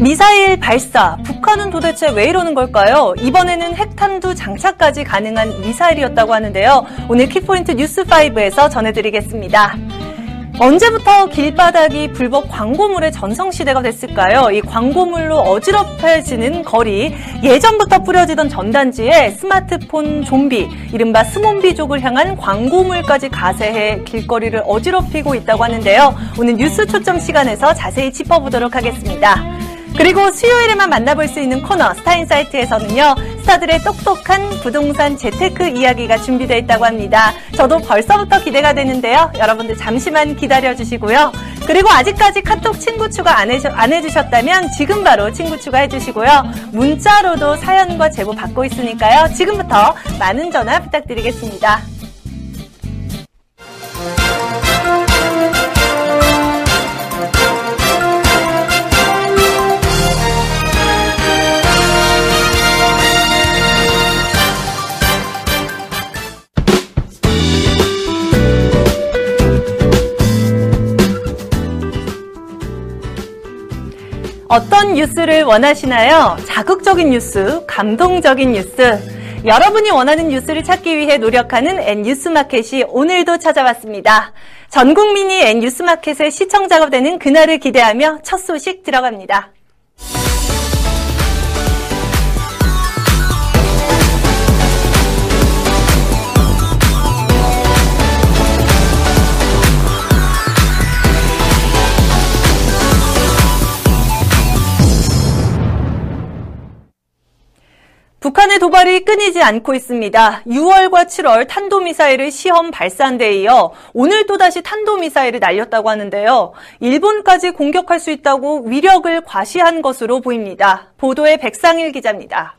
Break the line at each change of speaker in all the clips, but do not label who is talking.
미사일 발사. 북한은 도대체 왜 이러는 걸까요? 이번에는 핵탄두 장착까지 가능한 미사일이었다고 하는데요. 오늘 키포인트 뉴스5에서 전해드리겠습니다. 언제부터 길바닥이 불법 광고물의 전성시대가 됐을까요? 이 광고물로 어지럽혀지는 거리, 예전부터 뿌려지던 전단지에 스마트폰 좀비, 이른바 스몬비족을 향한 광고물까지 가세해 길거리를 어지럽히고 있다고 하는데요. 오늘 뉴스 초점 시간에서 자세히 짚어보도록 하겠습니다. 그리고 수요일에만 만나볼 수 있는 코너 스타인사이트에서는요. 스타들의 똑똑한 부동산 재테크 이야기가 준비되어 있다고 합니다. 저도 벌써부터 기대가 되는데요. 여러분들 잠시만 기다려 주시고요. 그리고 아직까지 카톡 친구 추가 안, 해주, 안 해주셨다면 지금 바로 친구 추가해 주시고요. 문자로도 사연과 제보 받고 있으니까요. 지금부터 많은 전화 부탁드리겠습니다. 어떤 뉴스를 원하시나요? 자극적인 뉴스, 감동적인 뉴스. 여러분이 원하는 뉴스를 찾기 위해 노력하는 N뉴스마켓이 오늘도 찾아왔습니다. 전 국민이 N뉴스마켓의 시청자가 되는 그날을 기대하며 첫 소식 들어갑니다. 도발이 끊이지 않고 있습니다. 6월과 7월 탄도미사일을 시험 발사한 데 이어 오늘 또다시 탄도미사일을 날렸다고 하는데요. 일본까지 공격할 수 있다고 위력을 과시한 것으로 보입니다. 보도의 백상일 기자입니다.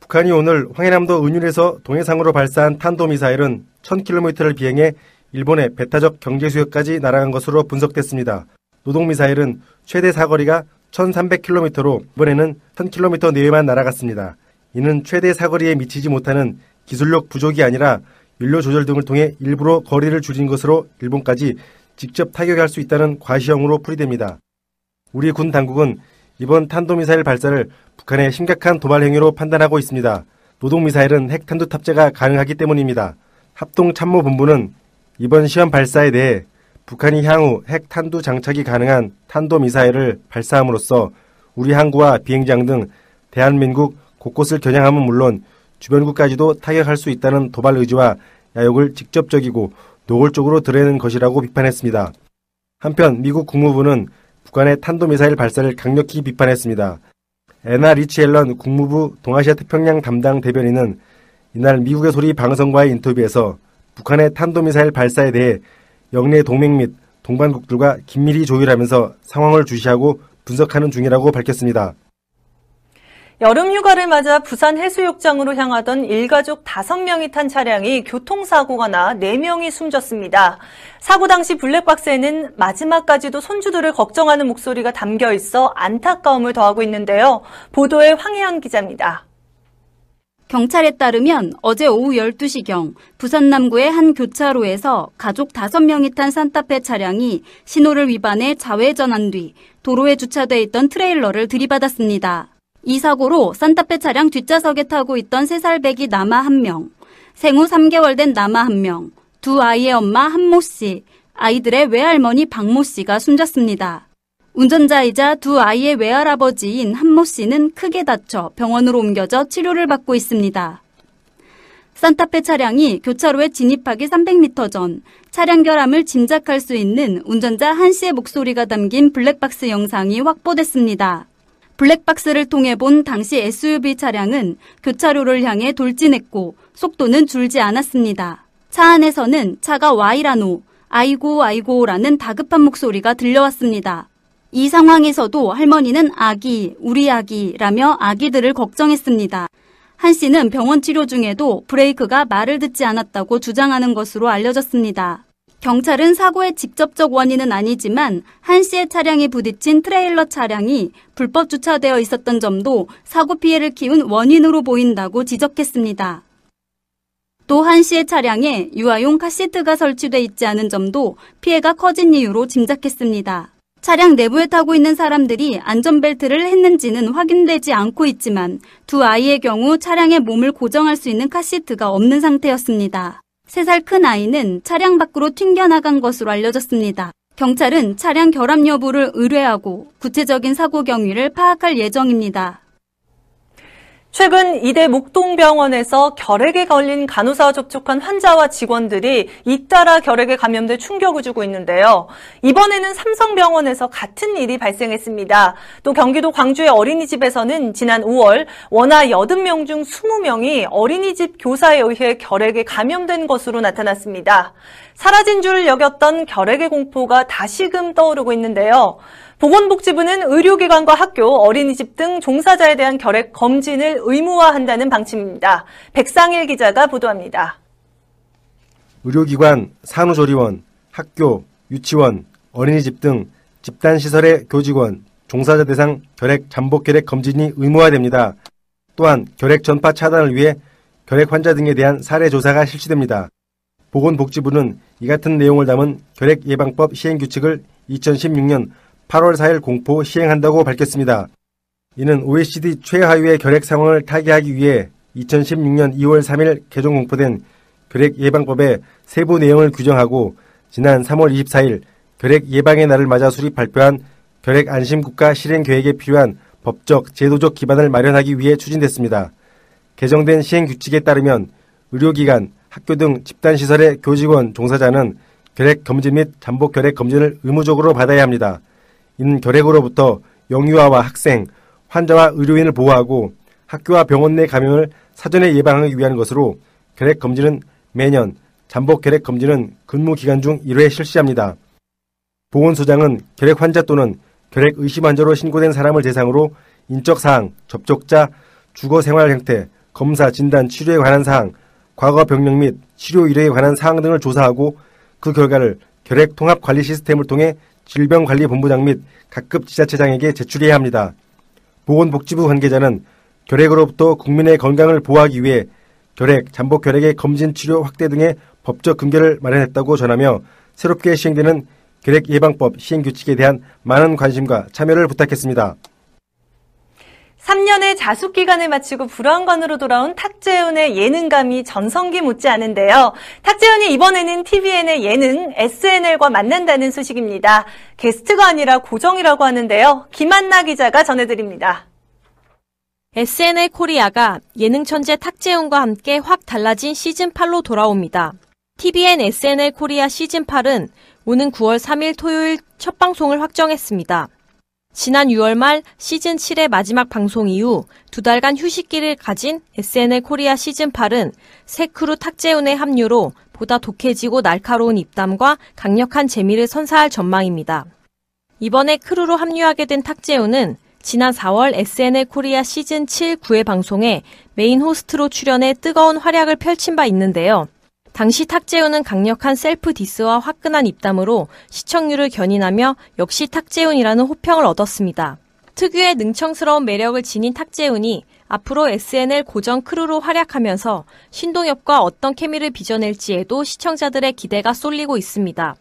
북한이 오늘 황해남도 은율에서 동해상으로 발사한 탄도미사일은 1000km를 비행해 일본의 배타적 경제수역까지 날아간 것으로 분석됐습니다. 노동미사일은 최대 사거리가 1300km로 이번에는 1000km 내외만 날아갔습니다. 이는 최대 사거리에 미치지 못하는 기술력 부족이 아니라 연료 조절 등을 통해 일부러 거리를 줄인 것으로 일본까지 직접 타격할 수 있다는 과시형으로 풀이됩니다. 우리 군 당국은 이번 탄도미사일 발사를 북한의 심각한 도발 행위로 판단하고 있습니다. 노동미사일은 핵탄두 탑재가 가능하기 때문입니다. 합동참모본부는 이번 시험 발사에 대해 북한이 향후 핵탄두 장착이 가능한 탄도미사일을 발사함으로써 우리 항구와 비행장 등 대한민국 곳곳을 겨냥함은 물론 주변국까지도 타격할 수 있다는 도발 의지와 야욕을 직접적이고 노골적으로 드러내는 것이라고 비판했습니다. 한편 미국 국무부는 북한의 탄도미사일 발사를 강력히 비판했습니다. 에나 리치 앨런 국무부 동아시아 태평양 담당 대변인은 이날 미국의 소리 방송과의 인터뷰에서 북한의 탄도미사일 발사에 대해 영내 동맹 및 동반국들과 긴밀히 조율하면서 상황을 주시하고 분석하는 중이라고 밝혔습니다.
여름 휴가를 맞아 부산 해수욕장으로 향하던 일가족 5명이 탄 차량이 교통사고가 나 4명이 숨졌습니다. 사고 당시 블랙박스에는 마지막까지도 손주들을 걱정하는 목소리가 담겨 있어 안타까움을 더하고 있는데요. 보도에 황혜연 기자입니다.
경찰에 따르면 어제 오후 12시경 부산 남구의 한 교차로에서 가족 5명이 탄 산타페 차량이 신호를 위반해 좌회전한 뒤 도로에 주차돼 있던 트레일러를 들이받았습니다. 이 사고로 산타페 차량 뒷좌석에 타고 있던 3살 배기 남아 1명, 생후 3개월 된 남아 1명, 두 아이의 엄마 한모 씨, 아이들의 외할머니 박모 씨가 숨졌습니다. 운전자이자 두 아이의 외할아버지인 한모 씨는 크게 다쳐 병원으로 옮겨져 치료를 받고 있습니다. 산타페 차량이 교차로에 진입하기 300m 전 차량 결함을 짐작할 수 있는 운전자 한 씨의 목소리가 담긴 블랙박스 영상이 확보됐습니다. 블랙박스를 통해 본 당시 SUV 차량은 교차로를 향해 돌진했고 속도는 줄지 않았습니다. 차 안에서는 차가 와이라노, 아이고 아이고라는 다급한 목소리가 들려왔습니다. 이 상황에서도 할머니는 아기, 우리 아기라며 아기들을 걱정했습니다. 한 씨는 병원 치료 중에도 브레이크가 말을 듣지 않았다고 주장하는 것으로 알려졌습니다. 경찰은 사고의 직접적 원인은 아니지만 한 씨의 차량이 부딪힌 트레일러 차량이 불법 주차되어 있었던 점도 사고 피해를 키운 원인으로 보인다고 지적했습니다. 또 한 씨의 차량에 유아용 카시트가 설치돼 있지 않은 점도 피해가 커진 이유로 짐작했습니다. 차량 내부에 타고 있는 사람들이 안전벨트를 했는지는 확인되지 않고 있지만 두 아이의 경우 차량에 몸을 고정할 수 있는 카시트가 없는 상태였습니다. 3살 큰 아이는 차량 밖으로 튕겨나간 것으로 알려졌습니다. 경찰은 차량 결함 여부를 의뢰하고 구체적인 사고 경위를 파악할 예정입니다.
최근 이대 목동병원에서 결핵에 걸린 간호사와 접촉한 환자와 직원들이 잇따라 결핵에 감염돼 충격을 주고 있는데요. 이번에는 삼성병원에서 같은 일이 발생했습니다. 또 경기도 광주의 어린이집에서는 지난 5월 원화 80명 중 20명이 어린이집 교사에 의해 결핵에 감염된 것으로 나타났습니다. 사라진 줄 여겼던 결핵의 공포가 다시금 떠오르고 있는데요. 보건복지부는 의료기관과 학교, 어린이집 등 종사자에 대한 결핵 검진을 의무화한다는 방침입니다. 백상일 기자가 보도합니다.
의료기관, 산후조리원, 학교, 유치원, 어린이집 등 집단시설의 교직원, 종사자 대상 결핵 잠복 결핵 검진이 의무화됩니다. 또한 결핵 전파 차단을 위해 결핵 환자 등에 대한 사례 조사가 실시됩니다. 보건복지부는 이 같은 내용을 담은 결핵 예방법 시행 규칙을 2016년 8월 4일 공포 시행한다고 밝혔습니다. 이는 OECD 최하위의 결핵 상황을 타개하기 위해 2016년 2월 3일 개정 공포된 결핵 예방법의 세부 내용을 규정하고 지난 3월 24일 결핵 예방의 날을 맞아 수립 발표한 결핵 안심 국가 실행 계획에 필요한 법적, 제도적 기반을 마련하기 위해 추진됐습니다. 개정된 시행 규칙에 따르면 의료기관, 학교 등 집단시설의 교직원, 종사자는 결핵 검진 및 잠복 결핵 검진을 의무적으로 받아야 합니다. 이는 결핵으로부터 영유아와 학생, 환자와 의료인을 보호하고 학교와 병원 내 감염을 사전에 예방하기 위한 것으로 결핵 검진은 매년, 잠복 결핵 검진은 근무 기간 중 1회 실시합니다. 보건소장은 결핵 환자 또는 결핵 의심 환자로 신고된 사람을 대상으로 인적 사항, 접촉자, 주거 생활 형태, 검사, 진단, 치료에 관한 사항, 과거 병력 및 치료 이력에 관한 사항 등을 조사하고 그 결과를 결핵 통합 관리 시스템을 통해 질병관리본부장 및 각급 지자체장에게 제출해야 합니다. 보건복지부 관계자는 결핵으로부터 국민의 건강을 보호하기 위해 결핵, 잠복 결핵의 검진 치료 확대 등의 법적 근거를 마련했다고 전하며 새롭게 시행되는 결핵 예방법 시행 규칙에 대한 많은 관심과 참여를 부탁했습니다.
3년의 자숙 기간을 마치고 불안관으로 돌아온 탁재훈의 예능감이 전성기 못지 않은데요. 탁재훈이 이번에는 TVN의 예능 SNL과 만난다는 소식입니다. 게스트가 아니라 고정이라고 하는데요. 김한나 기자가 전해드립니다.
SNL 코리아가 예능 천재 탁재훈과 함께 확 달라진 시즌8로 돌아옵니다. TVN SNL 코리아 시즌8은 오는 9월 3일 토요일 첫 방송을 확정했습니다. 지난 6월 말 시즌 7의 마지막 방송 이후 두 달간 휴식기를 가진 SNL 코리아 시즌 8은 새 크루 탁재훈의 합류로 보다 독해지고 날카로운 입담과 강력한 재미를 선사할 전망입니다. 이번에 크루로 합류하게 된 탁재훈은 지난 4월 SNL 코리아 시즌 7, 9회 방송에 메인 호스트로 출연해 뜨거운 활약을 펼친 바 있는데요. 당시 탁재훈은 강력한 셀프 디스와 화끈한 입담으로 시청률을 견인하며 역시 탁재훈이라는 호평을 얻었습니다. 특유의 능청스러운 매력을 지닌 탁재훈이 앞으로 SNL 고정 크루로 활약하면서 신동엽과 어떤 케미를 빚어낼지에도 시청자들의 기대가 쏠리고 있습니다.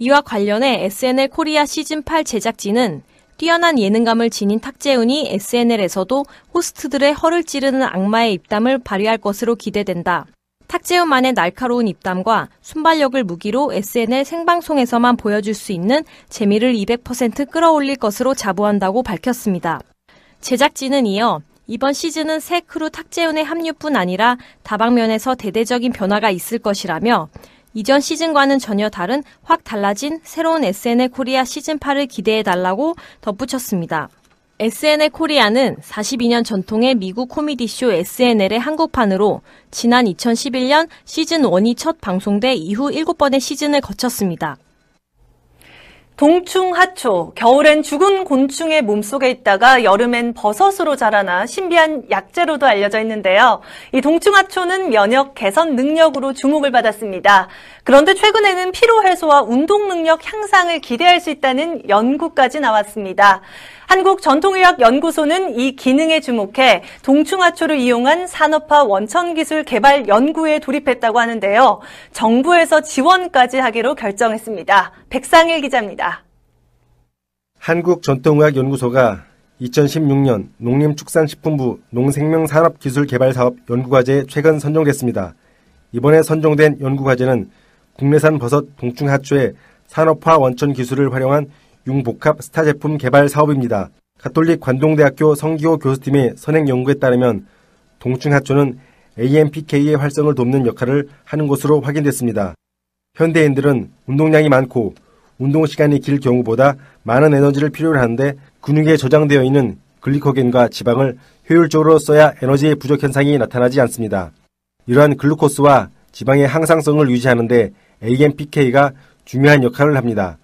이와 관련해 SNL 코리아 시즌8 제작진은 뛰어난 예능감을 지닌 탁재훈이 SNL에서도 호스트들의 허를 찌르는 악마의 입담을 발휘할 것으로 기대된다. 탁재훈만의 날카로운 입담과 순발력을 무기로 SNL 생방송에서만 보여줄 수 있는 재미를 200% 끌어올릴 것으로 자부한다고 밝혔습니다. 제작진은 이어 이번 시즌은 새 크루 탁재훈의 합류뿐 아니라 다방면에서 대대적인 변화가 있을 것이라며 이전 시즌과는 전혀 다른 확 달라진 새로운 SNL 코리아 시즌8을 기대해달라고 덧붙였습니다. SNL 코리아는 42년 전통의 미국 코미디쇼 SNL의 한국판으로 지난 2011년 시즌 1이 첫 방송돼 이후 7번의 시즌을 거쳤습니다.
동충하초, 겨울엔 죽은 곤충의 몸속에 있다가 여름엔 버섯으로 자라나 신비한 약재로도 알려져 있는데요. 이 동충하초는 면역 개선 능력으로 주목을 받았습니다. 그런데 최근에는 피로 해소와 운동 능력 향상을 기대할 수 있다는 연구까지 나왔습니다. 한국전통의학연구소는 이 기능에 주목해 동충하초를 이용한 산업화 원천기술 개발 연구에 돌입했다고 하는데요. 정부에서 지원까지 하기로 결정했습니다. 백상일 기자입니다.
한국전통의학연구소가 2016년 농림축산식품부 농생명산업기술개발사업 연구과제에 최근 선정됐습니다. 이번에 선정된 연구과제는 국내산 버섯 동충하초의 산업화 원천 기술을 활용한 융복합 스타 제품 개발 사업입니다. 가톨릭 관동대학교 성기호 교수팀의 선행 연구에 따르면 동충하초는 AMPK의 활성을 돕는 역할을 하는 것으로 확인됐습니다. 현대인들은 운동량이 많고 운동 시간이 길 경우보다 많은 에너지를 필요로 하는데 근육에 저장되어 있는 글리코겐과 지방을 효율적으로 써야 에너지의 부족 현상이 나타나지 않습니다. 이러한 글루코스와 지방의 항상성을 유지하는데 AMPK가 중요한 역할을 합니다.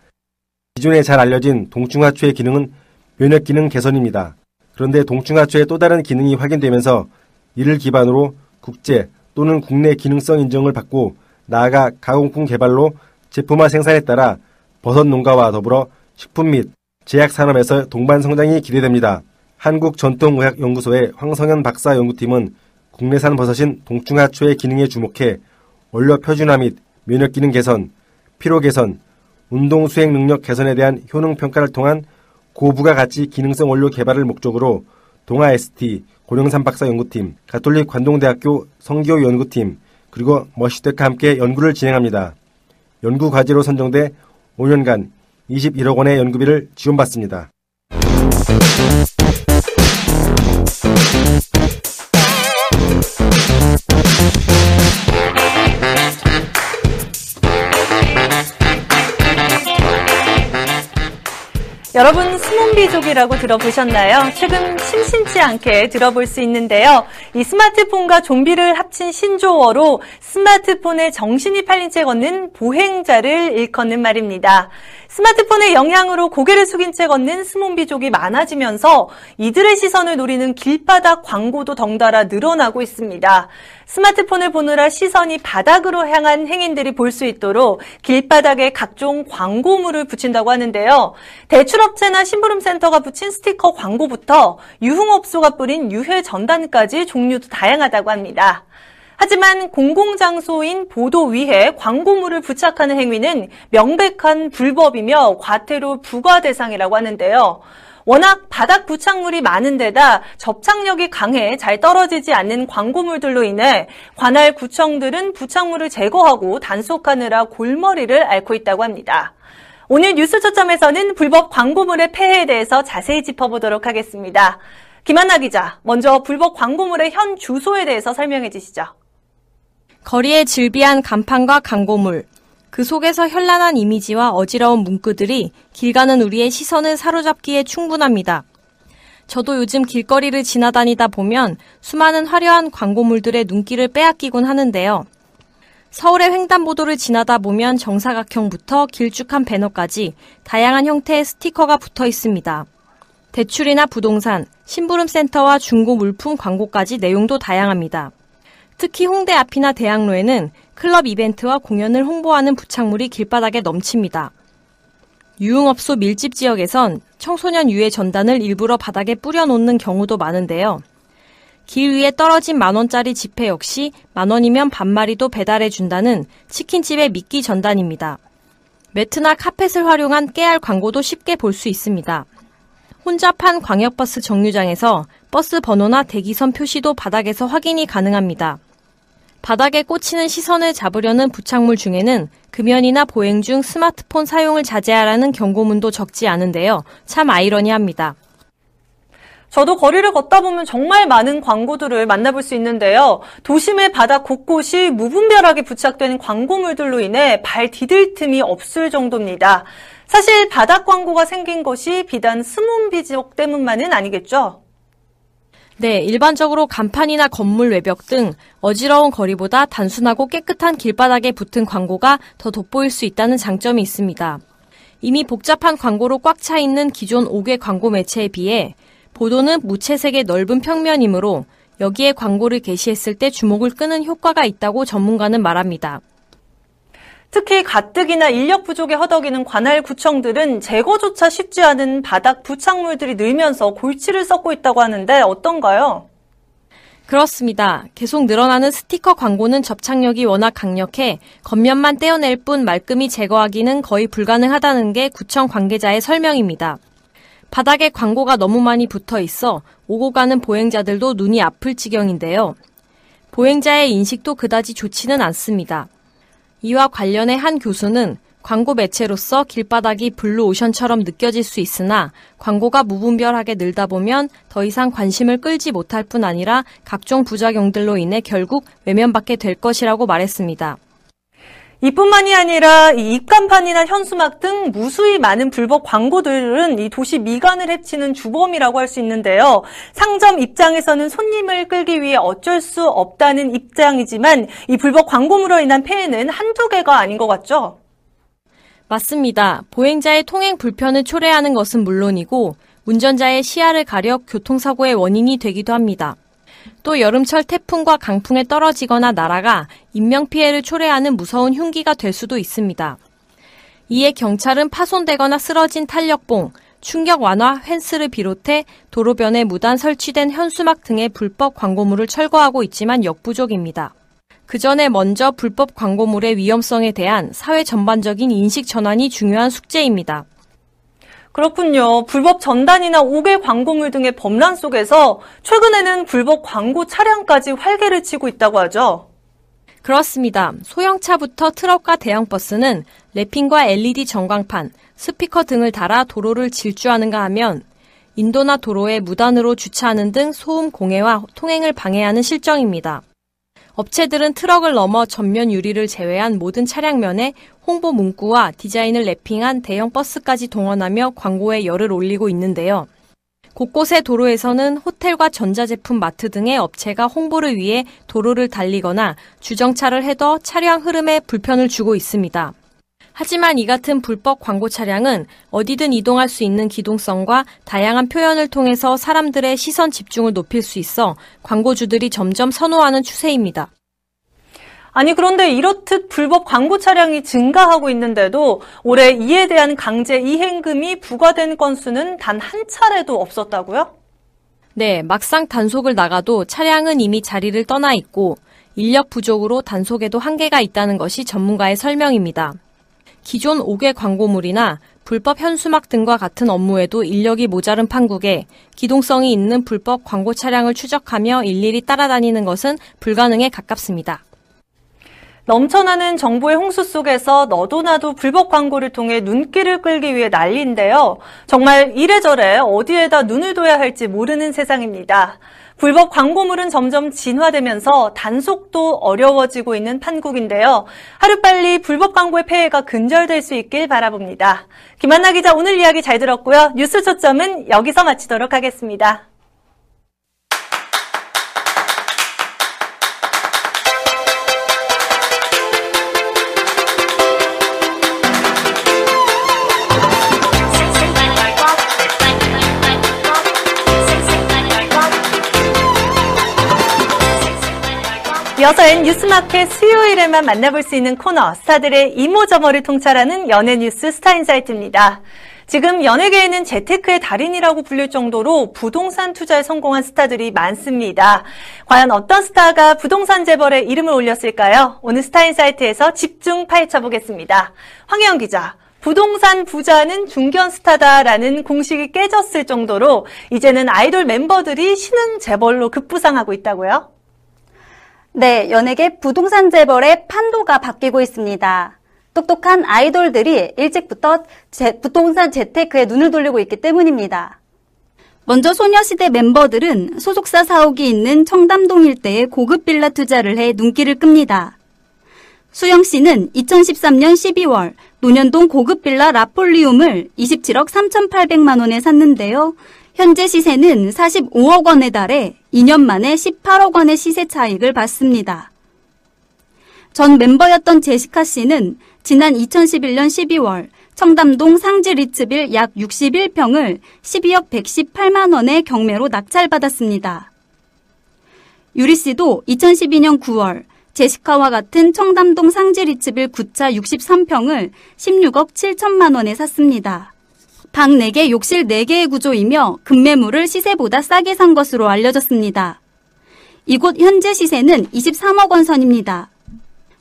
기존에 잘 알려진 동충하초의 기능은 면역 기능 개선입니다. 그런데 동충하초의 또 다른 기능이 확인되면서 이를 기반으로 국제 또는 국내 기능성 인정을 받고 나아가 가공품 개발로 제품화 생산에 따라 버섯 농가와 더불어 식품 및 제약 산업에서 동반 성장이 기대됩니다. 한국전통의학연구소의 황성현 박사 연구팀은 국내산 버섯인 동충하초의 기능에 주목해 원료 표준화 및 면역 기능 개선, 피로 개선, 운동 수행 능력 개선에 대한 효능 평가를 통한 고부가 가치 기능성 원료 개발을 목적으로 동아 ST, 고령산 박사 연구팀, 가톨릭 관동대학교 성기호 연구팀, 그리고 머시텍과 함께 연구를 진행합니다. 연구 과제로 선정돼 5년간 21억 원의 연구비를 지원받습니다.
여러분 스몬비족이라고 들어보셨나요? 최근 심심치 않게 들어볼 수 있는데요. 이 스마트폰과 좀비를 합친 신조어로 스마트폰에 정신이 팔린 채 걷는 보행자를 일컫는 말입니다. 스마트폰의 영향으로 고개를 숙인 채 걷는 스몬비족이 많아지면서 이들의 시선을 노리는 길바닥 광고도 덩달아 늘어나고 있습니다. 스마트폰을 보느라 시선이 바닥으로 향한 행인들이 볼 수 있도록 길바닥에 각종 광고물을 붙인다고 하는데요. 대출업체나 심부름센터가 붙인 스티커 광고부터 유흥업소가 뿌린 유해 전단까지 종류도 다양하다고 합니다. 하지만 공공장소인 보도 위에 광고물을 부착하는 행위는 명백한 불법이며 과태료 부과 대상이라고 하는데요. 워낙 바닥 부착물이 많은 데다 접착력이 강해 잘 떨어지지 않는 광고물들로 인해 관할 구청들은 부착물을 제거하고 단속하느라 골머리를 앓고 있다고 합니다. 오늘 뉴스 초점에서는 불법 광고물의 폐해에 대해서 자세히 짚어보도록 하겠습니다. 김한나 기자, 먼저 불법 광고물의 현 주소에 대해서 설명해 주시죠.
거리에 질비한 간판과 광고물, 그 속에서 현란한 이미지와 어지러운 문구들이 길 가는 우리의 시선을 사로잡기에 충분합니다. 저도 요즘 길거리를 지나다니다 보면 수많은 화려한 광고물들의 눈길을 빼앗기곤 하는데요. 서울의 횡단보도를 지나다 보면 정사각형부터 길쭉한 배너까지 다양한 형태의 스티커가 붙어 있습니다. 대출이나 부동산, 심부름센터와 중고 물품 광고까지 내용도 다양합니다. 특히 홍대 앞이나 대학로에는 클럽 이벤트와 공연을 홍보하는 부착물이 길바닥에 넘칩니다. 유흥업소 밀집 지역에선 청소년 유해 전단을 일부러 바닥에 뿌려놓는 경우도 많은데요. 길 위에 떨어진 만원짜리 지폐 역시 만원이면 반마리도 배달해준다는 치킨집의 미끼 전단입니다. 매트나 카펫을 활용한 깨알 광고도 쉽게 볼 수 있습니다. 혼잡한 광역버스 정류장에서 버스 번호나 대기선 표시도 바닥에서 확인이 가능합니다. 바닥에 꽂히는 시선을 잡으려는 부착물 중에는 금연이나 보행 중 스마트폰 사용을 자제하라는 경고문도 적지 않은데요. 참 아이러니합니다.
저도 거리를 걷다 보면 정말 많은 광고들을 만나볼 수 있는데요. 도심의 바닥 곳곳이 무분별하게 부착된 광고물들로 인해 발 디딜 틈이 없을 정도입니다. 사실 바닥 광고가 생긴 것이 비단 스몬비지옥 때문만은 아니겠죠?
네, 일반적으로 간판이나 건물 외벽 등 어지러운 거리보다 단순하고 깨끗한 길바닥에 붙은 광고가 더 돋보일 수 있다는 장점이 있습니다. 이미 복잡한 광고로 꽉 차 있는 기존 5개 광고 매체에 비해 보도는 무채색의 넓은 평면이므로 여기에 광고를 게시했을 때 주목을 끄는 효과가 있다고 전문가는 말합니다.
특히 가뜩이나 인력 부족에 허덕이는 관할 구청들은 제거조차 쉽지 않은 바닥 부착물들이 늘면서 골치를 썩고 있다고 하는데 어떤가요?
그렇습니다. 계속 늘어나는 스티커 광고는 접착력이 워낙 강력해 겉면만 떼어낼 뿐 말끔히 제거하기는 거의 불가능하다는 게 구청 관계자의 설명입니다. 바닥에 광고가 너무 많이 붙어 있어 오고 가는 보행자들도 눈이 아플 지경인데요. 보행자의 인식도 그다지 좋지는 않습니다. 이와 관련해 한 교수는 광고 매체로서 길바닥이 블루 오션처럼 느껴질 수 있으나 광고가 무분별하게 늘다 보면 더 이상 관심을 끌지 못할 뿐 아니라 각종 부작용들로 인해 결국 외면받게 될 것이라고 말했습니다.
이뿐만이 아니라 이 입간판이나 현수막 등 무수히 많은 불법 광고들은 이 도시 미관을 해치는 주범이라고 할 수 있는데요. 상점 입장에서는 손님을 끌기 위해 어쩔 수 없다는 입장이지만 이 불법 광고물로 인한 폐해는 한두 개가 아닌 것 같죠?
맞습니다. 보행자의 통행 불편을 초래하는 것은 물론이고 운전자의 시야를 가려 교통사고의 원인이 되기도 합니다. 또 여름철 태풍과 강풍에 떨어지거나 날아가 인명피해를 초래하는 무서운 흉기가 될 수도 있습니다. 이에 경찰은 파손되거나 쓰러진 탄력봉, 충격 완화 펜스를 비롯해 도로변에 무단 설치된 현수막 등의 불법 광고물을 철거하고 있지만 역부족입니다. 그 전에 먼저 불법 광고물의 위험성에 대한 사회 전반적인 인식 전환이 중요한 숙제입니다.
그렇군요. 불법 전단이나 옥외 광고물 등의 범람 속에서 최근에는 불법 광고 차량까지 활개를 치고 있다고 하죠.
그렇습니다. 소형차부터 트럭과 대형버스는 랩핑과 LED 전광판, 스피커 등을 달아 도로를 질주하는가 하면 인도나 도로에 무단으로 주차하는 등 소음 공해와 통행을 방해하는 실정입니다. 업체들은 트럭을 넘어 전면 유리를 제외한 모든 차량면에 홍보 문구와 디자인을 랩핑한 대형 버스까지 동원하며 광고에 열을 올리고 있는데요. 곳곳의 도로에서는 호텔과 전자제품 마트 등의 업체가 홍보를 위해 도로를 달리거나 주정차를 해도 차량 흐름에 불편을 주고 있습니다. 하지만 이 같은 불법 광고 차량은 어디든 이동할 수 있는 기동성과 다양한 표현을 통해서 사람들의 시선 집중을 높일 수 있어 광고주들이 점점 선호하는 추세입니다.
아니 그런데 이렇듯 불법 광고 차량이 증가하고 있는데도 올해 이에 대한 강제 이행금이 부과된 건수는 단 한 차례도 없었다고요?
네, 막상 단속을 나가도 차량은 이미 자리를 떠나 있고 인력 부족으로 단속에도 한계가 있다는 것이 전문가의 설명입니다. 기존 5개 광고물이나 불법 현수막 등과 같은 업무에도 인력이 모자른 판국에 기동성이 있는 불법 광고 차량을 추적하며 일일이 따라다니는 것은 불가능에 가깝습니다.
넘쳐나는 정보의 홍수 속에서 너도 나도 불법 광고를 통해 눈길을 끌기 위해 난리인데요. 정말 이래저래 어디에다 눈을 둬야 할지 모르는 세상입니다. 불법 광고물은 점점 진화되면서 단속도 어려워지고 있는 판국인데요. 하루빨리 불법 광고의 폐해가 근절될 수 있길 바라봅니다. 김한나 기자 오늘 이야기 잘 들었고요. 뉴스 초점은 여기서 마치도록 하겠습니다. 이어서는 뉴스마켓 수요일에만 만나볼 수 있는 코너 스타들의 이모저모를 통찰하는 연예 뉴스 스타인사이트입니다. 지금 연예계에는 재테크의 달인이라고 불릴 정도로 부동산 투자에 성공한 스타들이 많습니다. 과연 어떤 스타가 부동산 재벌에 이름을 올렸을까요? 오늘 스타인사이트에서 집중 파헤쳐 보겠습니다. 황혜영 기자. 부동산 부자는 중견 스타다라는 공식이 깨졌을 정도로 이제는 아이돌 멤버들이 신흥 재벌로 급부상하고 있다고요?
네, 연예계 부동산 재벌의 판도가 바뀌고 있습니다. 똑똑한 아이돌들이 일찍부터 제, 부동산 재테크에 눈을 돌리고 있기 때문입니다. 먼저 소녀시대 멤버들은 소속사 사옥이 있는 청담동 일대에 고급 빌라 투자를 해 눈길을 끕니다. 수영 씨는 2013년 12월 논현동 고급 빌라 라폴리움을 27억 3,800만 원에 샀는데요. 현재 시세는 45억 원에 달해 2년 만에 18억 원의 시세 차익을 봤습니다. 전 멤버였던 제시카 씨는 지난 2011년 12월 청담동 상지 리츠빌 약 61평을 12억 118만 원의 경매로 낙찰받았습니다. 유리 씨도 2012년 9월 제시카와 같은 청담동 상지 리츠빌 9차 63평을 16억 7천만 원에 샀습니다. 방 4개, 욕실 4개의 구조이며 급매물을 시세보다 싸게 산 것으로 알려졌습니다. 이곳 현재 시세는 23억 원 선입니다.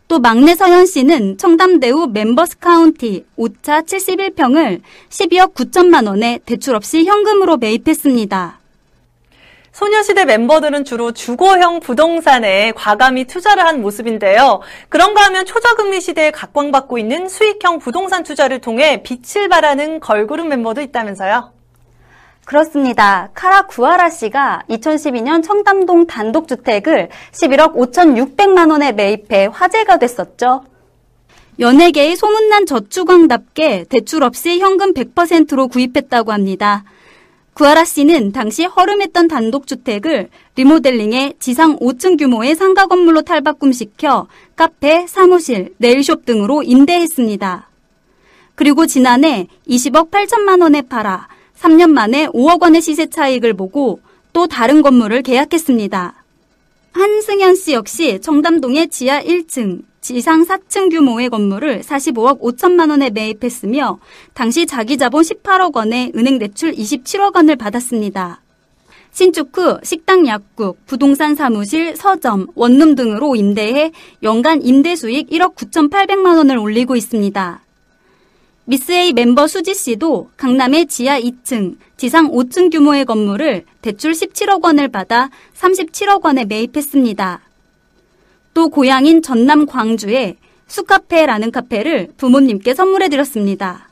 또 막내 서현 씨는 청담대우 멤버스 카운티 5차 71평을 12억 9천만 원에 대출 없이 현금으로 매입했습니다.
소녀시대 멤버들은 주로 주거형 부동산에 과감히 투자를 한 모습인데요. 그런가 하면 초저금리 시대에 각광받고 있는 수익형 부동산 투자를 통해 빛을 발하는 걸그룹 멤버도 있다면서요?
그렇습니다. 카라 구하라 씨가 2012년 청담동 단독주택을 11억 5,600만 원에 매입해 화제가 됐었죠. 연예계의 소문난 저축왕답게 대출 없이 현금 100%로 구입했다고 합니다. 구하라 씨는 당시 허름했던 단독주택을 리모델링해 지상 5층 규모의 상가 건물로 탈바꿈시켜 카페, 사무실, 네일숍 등으로 임대했습니다. 그리고 지난해 20억 8천만 원에 팔아 3년 만에 5억 원의 시세 차익을 보고 또 다른 건물을 계약했습니다. 한승현 씨 역시 청담동의 지하 1층, 지상 4층 규모의 건물을 45억 5천만 원에 매입했으며 당시 자기 자본 18억 원에 은행 대출 27억 원을 받았습니다. 신축 후 식당 약국, 부동산 사무실, 서점, 원룸 등으로 임대해 연간 임대 수익 1억 9,800만 원을 올리고 있습니다. 미스에이 멤버 수지 씨도 강남의 지하 2층, 지상 5층 규모의 건물을 대출 17억 원을 받아 37억 원에 매입했습니다. 또 고향인 전남 광주에 수카페라는 카페를 부모님께 선물해 드렸습니다.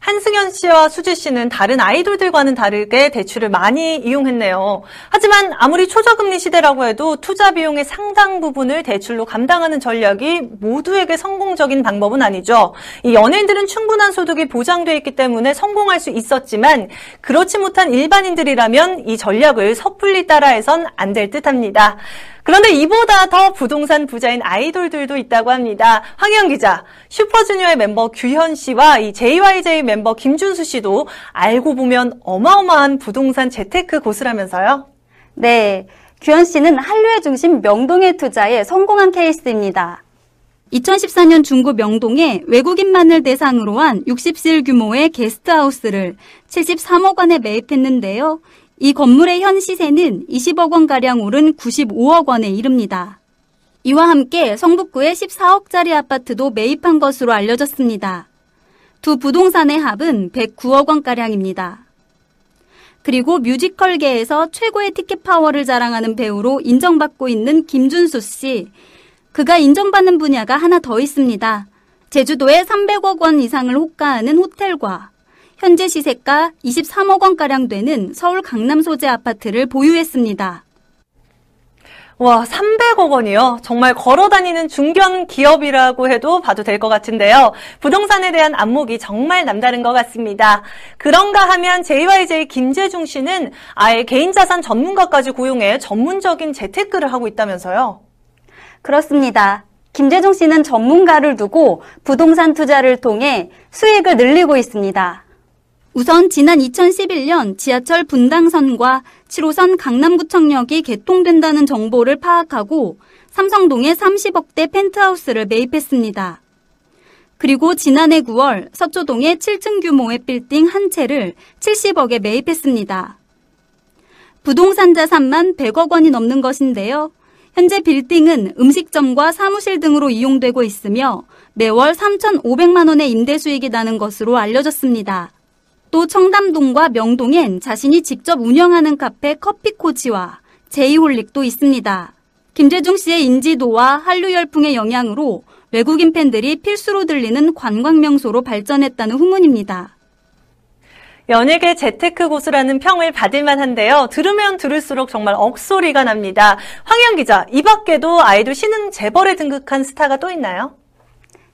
한승현 씨와 수지 씨는 다른 아이돌들과는 다르게 대출을 많이 이용했네요. 하지만 아무리 초저금리 시대라고 해도 투자 비용의 상당 부분을 대출로 감당하는 전략이 모두에게 성공적인 방법은 아니죠. 이 연예인들은 충분한 소득이 보장돼 있기 때문에 성공할 수 있었지만 그렇지 못한 일반인들이라면 이 전략을 섣불리 따라해선 안 될 듯합니다. 그런데 이보다 더 부동산 부자인 아이돌들도 있다고 합니다. 황희영 기자, 슈퍼주니어의 멤버 규현 씨와 이 JYJ 멤버 김준수 씨도 알고 보면 어마어마한 부동산 재테크 고수라면서요?
네. 규현 씨는 한류의 중심 명동의 투자에 성공한 케이스입니다. 2014년 중구 명동에 외국인만을 대상으로 한 60실 규모의 게스트하우스를 73억 원에 매입했는데요. 이 건물의 현 시세는 20억 원가량 오른 95억 원에 이릅니다. 이와 함께 성북구에 14억짜리 아파트도 매입한 것으로 알려졌습니다. 두 부동산의 합은 109억 원가량입니다. 그리고 뮤지컬계에서 최고의 티켓 파워를 자랑하는 배우로 인정받고 있는 김준수 씨. 그가 인정받는 분야가 하나 더 있습니다. 제주도에 300억 원 이상을 호가하는 호텔과 현재 시세가 23억 원가량 되는 서울 강남 소재 아파트를 보유했습니다.
와, 300억 원이요? 정말 걸어 다니는 중견 기업이라고 해도 봐도 될 것 같은데요. 부동산에 대한 안목이 정말 남다른 것 같습니다. 그런가 하면 JYJ 김재중 씨는 아예 개인 자산 전문가까지 고용해 전문적인 재테크를 하고 있다면서요?
그렇습니다. 김재중 씨는 전문가를 두고 부동산 투자를 통해 수익을 늘리고 있습니다. 우선 지난 2011년 지하철 분당선과 7호선 강남구청역이 개통된다는 정보를 파악하고 삼성동에 30억대 펜트하우스를 매입했습니다. 그리고 지난해 9월 서초동에 7층 규모의 빌딩 한 채를 70억에 매입했습니다. 부동산 자산만 100억 원이 넘는 것인데요. 현재 빌딩은 음식점과 사무실 등으로 이용되고 있으며 매월 3,500만 원의 임대 수익이 나는 것으로 알려졌습니다. 또 청담동과 명동엔 자신이 직접 운영하는 카페 커피코치와 제이홀릭도 있습니다. 김재중 씨의 인지도와 한류 열풍의 영향으로 외국인 팬들이 필수로 들리는 관광 명소로 발전했다는 후문입니다.
연예계 재테크 고수라는 평을 받을 만 한데요. 들으면 들을수록 정말 억소리가 납니다. 황혜영 기자, 이 밖에도 아이돌 신흥 재벌에 등극한 스타가 또 있나요?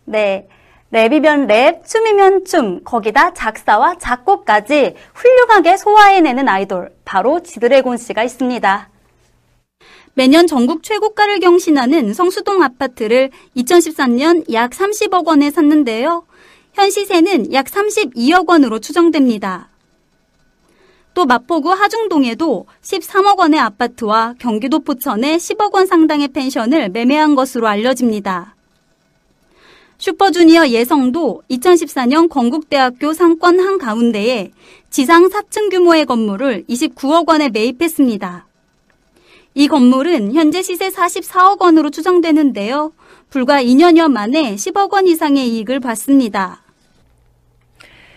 네. 랩이면 랩, 춤이면 춤, 거기다 작사와 작곡까지 훌륭하게 소화해내는 아이돌, 바로 지드래곤 씨가 있습니다. 매년 전국 최고가를 경신하는 성수동 아파트를 2013년 약 30억 원에 샀는데요. 현 시세는 약 32억 원으로 추정됩니다. 또 마포구 하중동에도 13억 원의 아파트와 경기도 포천에 10억 원 상당의 펜션을 매매한 것으로 알려집니다. 슈퍼주니어 예성도 2014년 건국대학교 상권 한가운데에 지상 4층 규모의 건물을 29억 원에 매입했습니다. 이 건물은 현재 시세 44억 원으로 추정되는데요. 불과 2년여 만에 10억 원 이상의 이익을 봤습니다.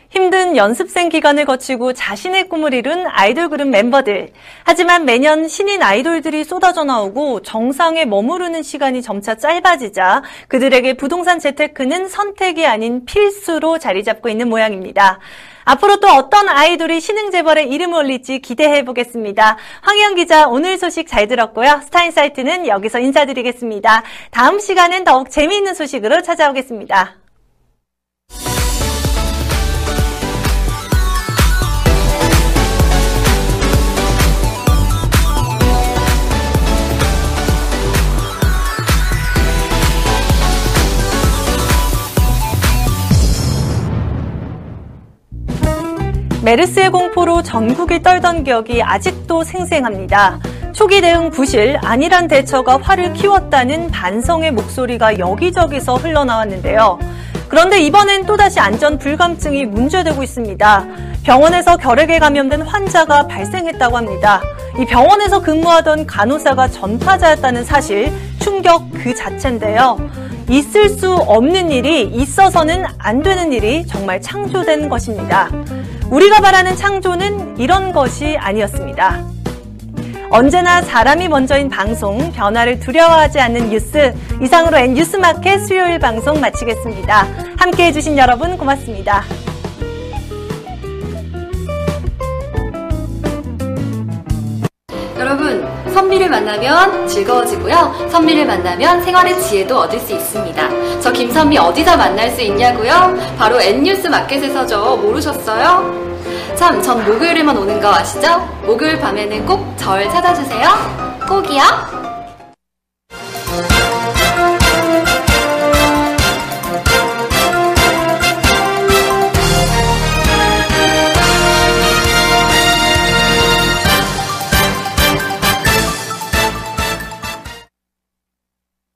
힘든 연습생 기간을 거치고 자신의 꿈을 이룬 아이돌 그룹 멤버들. 하지만 매년 신인 아이돌들이 쏟아져 나오고 정상에 머무르는 시간이 점차 짧아지자 그들에게 부동산 재테크는 선택이 아닌 필수로 자리 잡고 있는 모양입니다. 앞으로 또 어떤 아이돌이 신흥 재벌에 이름을 올릴지 기대해 보겠습니다. 황희영 기자 오늘 소식 잘 들었고요. 스타인 사이트는 여기서 인사드리겠습니다. 다음 시간은 더욱 재미있는 소식으로 찾아오겠습니다. 메르스의 공포로 전국이 떨던 기억이 아직도 생생합니다. 초기 대응 부실, 안일한 대처가 화를 키웠다는 반성의 목소리가 여기저기서 흘러나왔는데요. 그런데 이번엔 또다시 안전 불감증이 문제되고 있습니다. 병원에서 결핵에 감염된 환자가 발생했다고 합니다. 이 병원에서 근무하던 간호사가 전파자였다는 사실, 충격 그 자체인데요. 있을 수 없는 일이 있어서는 안 되는 일이 정말 창조된 것입니다. 우리가 바라는 창조는 이런 것이 아니었습니다. 언제나 사람이 먼저인 방송, 변화를 두려워하지 않는 뉴스, 이상으로 N뉴스마켓 수요일 방송 마치겠습니다. 함께 해 주신 여러분 고맙습니다.
선미를 만나면 즐거워지고요. 선미를 만나면 생활의 지혜도 얻을 수 있습니다. 저 김선미 어디서 만날 수 있냐고요? 바로 N뉴스 마켓에서죠. 모르셨어요? 참, 전 목요일에만 오는 거 아시죠? 목요일 밤에는 꼭 절 찾아주세요. 꼭이요.